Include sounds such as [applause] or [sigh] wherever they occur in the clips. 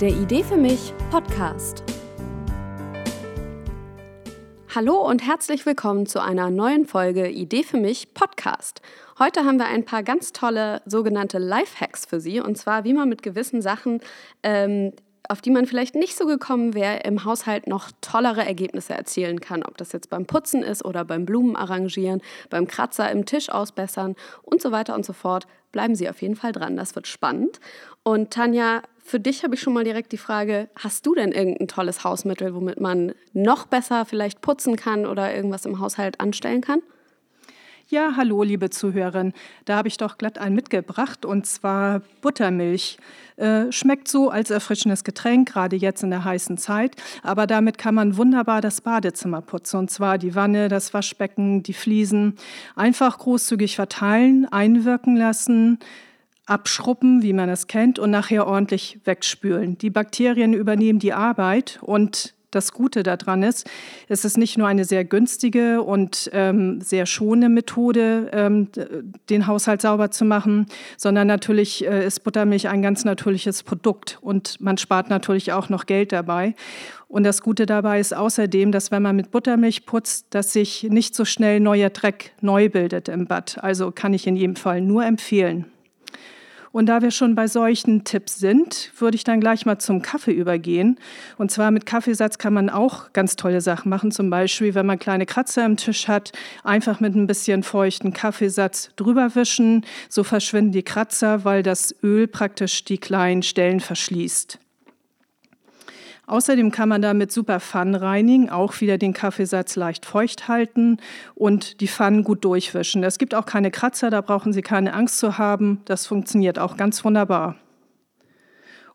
der Idee für mich Podcast. Hallo und herzlich willkommen zu einer neuen Folge Idee für mich Podcast. Heute haben wir ein paar ganz tolle sogenannte Lifehacks für Sie und zwar, wie man mit gewissen Sachen ähm, auf die man vielleicht nicht so gekommen wäre, im Haushalt noch tollere Ergebnisse erzielen kann. Ob das jetzt beim Putzen ist oder beim Blumen arrangieren, beim Kratzer im Tisch ausbessern und so weiter und so fort. Bleiben Sie auf jeden Fall dran, das wird spannend. Und Tanja, für dich habe ich schon mal direkt die Frage, hast du denn irgendein tolles Hausmittel, womit man noch besser vielleicht putzen kann oder irgendwas im Haushalt anstellen kann? Ja, hallo, liebe Zuhörerin. Da habe ich doch glatt einen mitgebracht und zwar Buttermilch. Äh, schmeckt so als erfrischendes Getränk, gerade jetzt in der heißen Zeit. Aber damit kann man wunderbar das Badezimmer putzen. Und zwar die Wanne, das Waschbecken, die Fliesen. Einfach großzügig verteilen, einwirken lassen abschruppen, wie man es kennt, und nachher ordentlich wegspülen. Die Bakterien übernehmen die Arbeit und das Gute daran ist, es ist nicht nur eine sehr günstige und ähm, sehr schonende Methode, ähm, den Haushalt sauber zu machen, sondern natürlich äh, ist Buttermilch ein ganz natürliches Produkt und man spart natürlich auch noch Geld dabei. Und das Gute dabei ist außerdem, dass wenn man mit Buttermilch putzt, dass sich nicht so schnell neuer Dreck neu bildet im Bad. Also kann ich in jedem Fall nur empfehlen. Und da wir schon bei solchen Tipps sind, würde ich dann gleich mal zum Kaffee übergehen. Und zwar mit Kaffeesatz kann man auch ganz tolle Sachen machen. Zum Beispiel, wenn man kleine Kratzer im Tisch hat, einfach mit ein bisschen feuchten Kaffeesatz drüber wischen. So verschwinden die Kratzer, weil das Öl praktisch die kleinen Stellen verschließt. Außerdem kann man damit super Pfannen reinigen, auch wieder den Kaffeesatz leicht feucht halten und die Pfannen gut durchwischen. Es gibt auch keine Kratzer, da brauchen Sie keine Angst zu haben. Das funktioniert auch ganz wunderbar.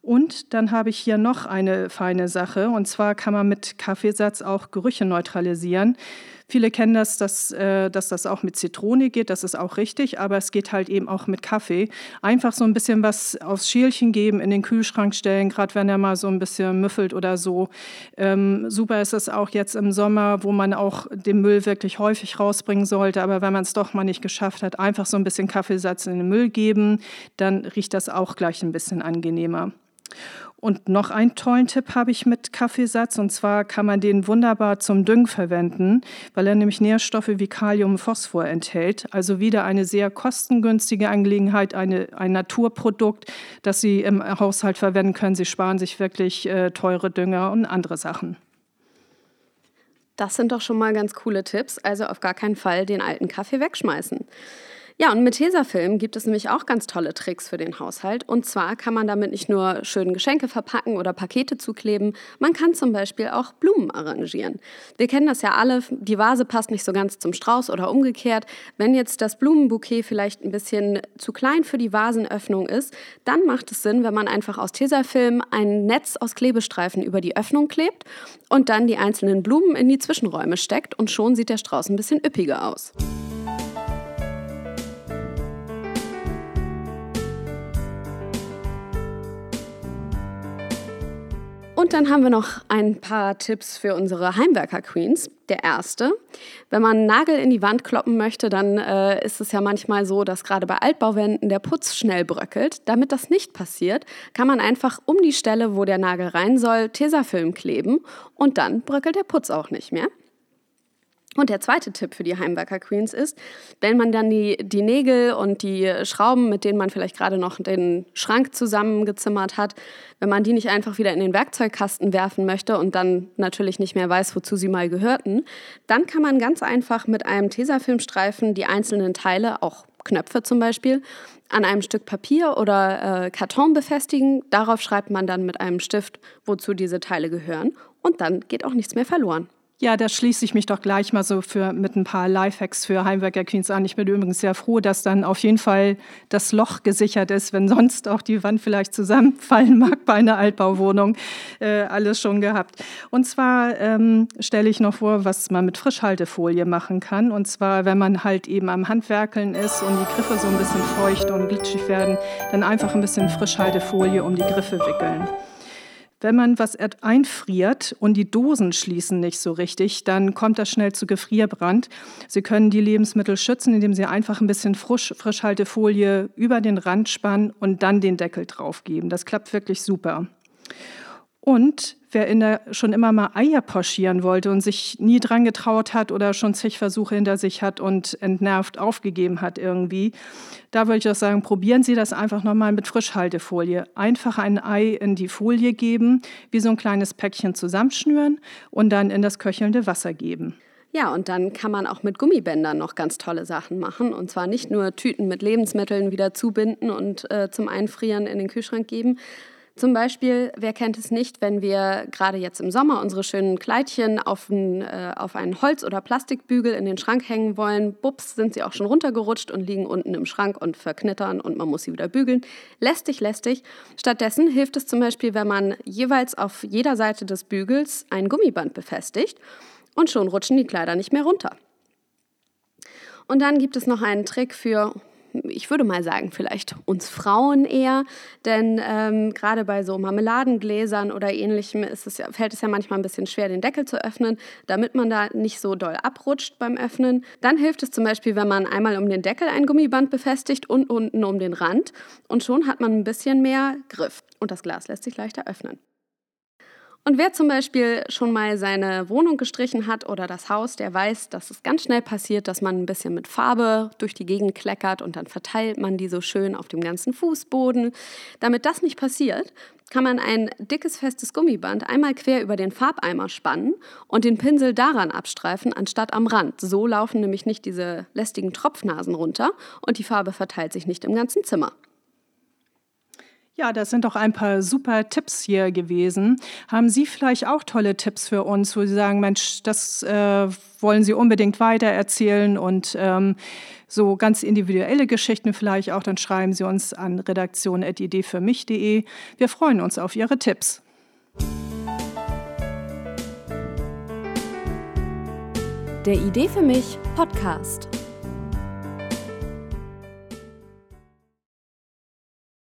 Und dann habe ich hier noch eine feine Sache, und zwar kann man mit Kaffeesatz auch Gerüche neutralisieren. Viele kennen das, dass, äh, dass das auch mit Zitrone geht, das ist auch richtig, aber es geht halt eben auch mit Kaffee. Einfach so ein bisschen was aufs Schälchen geben, in den Kühlschrank stellen, gerade wenn er mal so ein bisschen müffelt oder so. Ähm, super ist es auch jetzt im Sommer, wo man auch den Müll wirklich häufig rausbringen sollte, aber wenn man es doch mal nicht geschafft hat, einfach so ein bisschen Kaffeesatz in den Müll geben, dann riecht das auch gleich ein bisschen angenehmer. Und noch einen tollen Tipp habe ich mit Kaffeesatz. Und zwar kann man den wunderbar zum Düngen verwenden, weil er nämlich Nährstoffe wie Kalium und Phosphor enthält. Also wieder eine sehr kostengünstige Angelegenheit, eine, ein Naturprodukt, das Sie im Haushalt verwenden können. Sie sparen sich wirklich äh, teure Dünger und andere Sachen. Das sind doch schon mal ganz coole Tipps. Also auf gar keinen Fall den alten Kaffee wegschmeißen. Ja, und mit Tesafilm gibt es nämlich auch ganz tolle Tricks für den Haushalt. Und zwar kann man damit nicht nur schön Geschenke verpacken oder Pakete zukleben, man kann zum Beispiel auch Blumen arrangieren. Wir kennen das ja alle, die Vase passt nicht so ganz zum Strauß oder umgekehrt. Wenn jetzt das Blumenbouquet vielleicht ein bisschen zu klein für die Vasenöffnung ist, dann macht es Sinn, wenn man einfach aus Tesafilm ein Netz aus Klebestreifen über die Öffnung klebt und dann die einzelnen Blumen in die Zwischenräume steckt und schon sieht der Strauß ein bisschen üppiger aus. Und dann haben wir noch ein paar Tipps für unsere Heimwerker-Queens. Der erste, wenn man einen Nagel in die Wand kloppen möchte, dann äh, ist es ja manchmal so, dass gerade bei Altbauwänden der Putz schnell bröckelt. Damit das nicht passiert, kann man einfach um die Stelle, wo der Nagel rein soll, Tesafilm kleben und dann bröckelt der Putz auch nicht mehr. Und der zweite Tipp für die Heimwerker Queens ist, wenn man dann die, die Nägel und die Schrauben, mit denen man vielleicht gerade noch den Schrank zusammengezimmert hat, wenn man die nicht einfach wieder in den Werkzeugkasten werfen möchte und dann natürlich nicht mehr weiß, wozu sie mal gehörten, dann kann man ganz einfach mit einem Tesafilmstreifen die einzelnen Teile, auch Knöpfe zum Beispiel, an einem Stück Papier oder äh, Karton befestigen. Darauf schreibt man dann mit einem Stift, wozu diese Teile gehören. Und dann geht auch nichts mehr verloren. Ja, da schließe ich mich doch gleich mal so für, mit ein paar Lifehacks für Heimwerker Queens an. Ich bin übrigens sehr froh, dass dann auf jeden Fall das Loch gesichert ist, wenn sonst auch die Wand vielleicht zusammenfallen [laughs] mag bei einer Altbauwohnung. Äh, alles schon gehabt. Und zwar ähm, stelle ich noch vor, was man mit Frischhaltefolie machen kann. Und zwar, wenn man halt eben am Handwerkeln ist und die Griffe so ein bisschen feucht und glitschig werden, dann einfach ein bisschen Frischhaltefolie um die Griffe wickeln. Wenn man was einfriert und die Dosen schließen nicht so richtig, dann kommt das schnell zu Gefrierbrand. Sie können die Lebensmittel schützen, indem Sie einfach ein bisschen Frisch, Frischhaltefolie über den Rand spannen und dann den Deckel draufgeben. Das klappt wirklich super. Und wer in der, schon immer mal Eier pochieren wollte und sich nie dran getraut hat oder schon zig Versuche hinter sich hat und entnervt aufgegeben hat irgendwie, da würde ich auch sagen, probieren Sie das einfach nochmal mit Frischhaltefolie. Einfach ein Ei in die Folie geben, wie so ein kleines Päckchen zusammenschnüren und dann in das köchelnde Wasser geben. Ja, und dann kann man auch mit Gummibändern noch ganz tolle Sachen machen. Und zwar nicht nur Tüten mit Lebensmitteln wieder zubinden und äh, zum Einfrieren in den Kühlschrank geben, zum Beispiel, wer kennt es nicht, wenn wir gerade jetzt im Sommer unsere schönen Kleidchen auf, ein, äh, auf einen Holz- oder Plastikbügel in den Schrank hängen wollen. Bups, sind sie auch schon runtergerutscht und liegen unten im Schrank und verknittern und man muss sie wieder bügeln. Lästig, lästig. Stattdessen hilft es zum Beispiel, wenn man jeweils auf jeder Seite des Bügels ein Gummiband befestigt und schon rutschen die Kleider nicht mehr runter. Und dann gibt es noch einen Trick für ich würde mal sagen, vielleicht uns Frauen eher, denn ähm, gerade bei so Marmeladengläsern oder ähnlichem ist es fällt es ja manchmal ein bisschen schwer, den Deckel zu öffnen, damit man da nicht so doll abrutscht beim Öffnen. Dann hilft es zum Beispiel, wenn man einmal um den Deckel ein Gummiband befestigt und unten um den Rand und schon hat man ein bisschen mehr Griff und das Glas lässt sich leichter öffnen. Und wer zum Beispiel schon mal seine Wohnung gestrichen hat oder das Haus, der weiß, dass es ganz schnell passiert, dass man ein bisschen mit Farbe durch die Gegend kleckert und dann verteilt man die so schön auf dem ganzen Fußboden. Damit das nicht passiert, kann man ein dickes, festes Gummiband einmal quer über den Farbeimer spannen und den Pinsel daran abstreifen, anstatt am Rand. So laufen nämlich nicht diese lästigen Tropfnasen runter und die Farbe verteilt sich nicht im ganzen Zimmer. Ja, das sind doch ein paar super Tipps hier gewesen. Haben Sie vielleicht auch tolle Tipps für uns, wo Sie sagen, Mensch, das äh, wollen Sie unbedingt weitererzählen und ähm, so ganz individuelle Geschichten vielleicht auch, dann schreiben Sie uns an redaktion.idefürmich.de. Wir freuen uns auf Ihre Tipps. Der Idee für mich Podcast.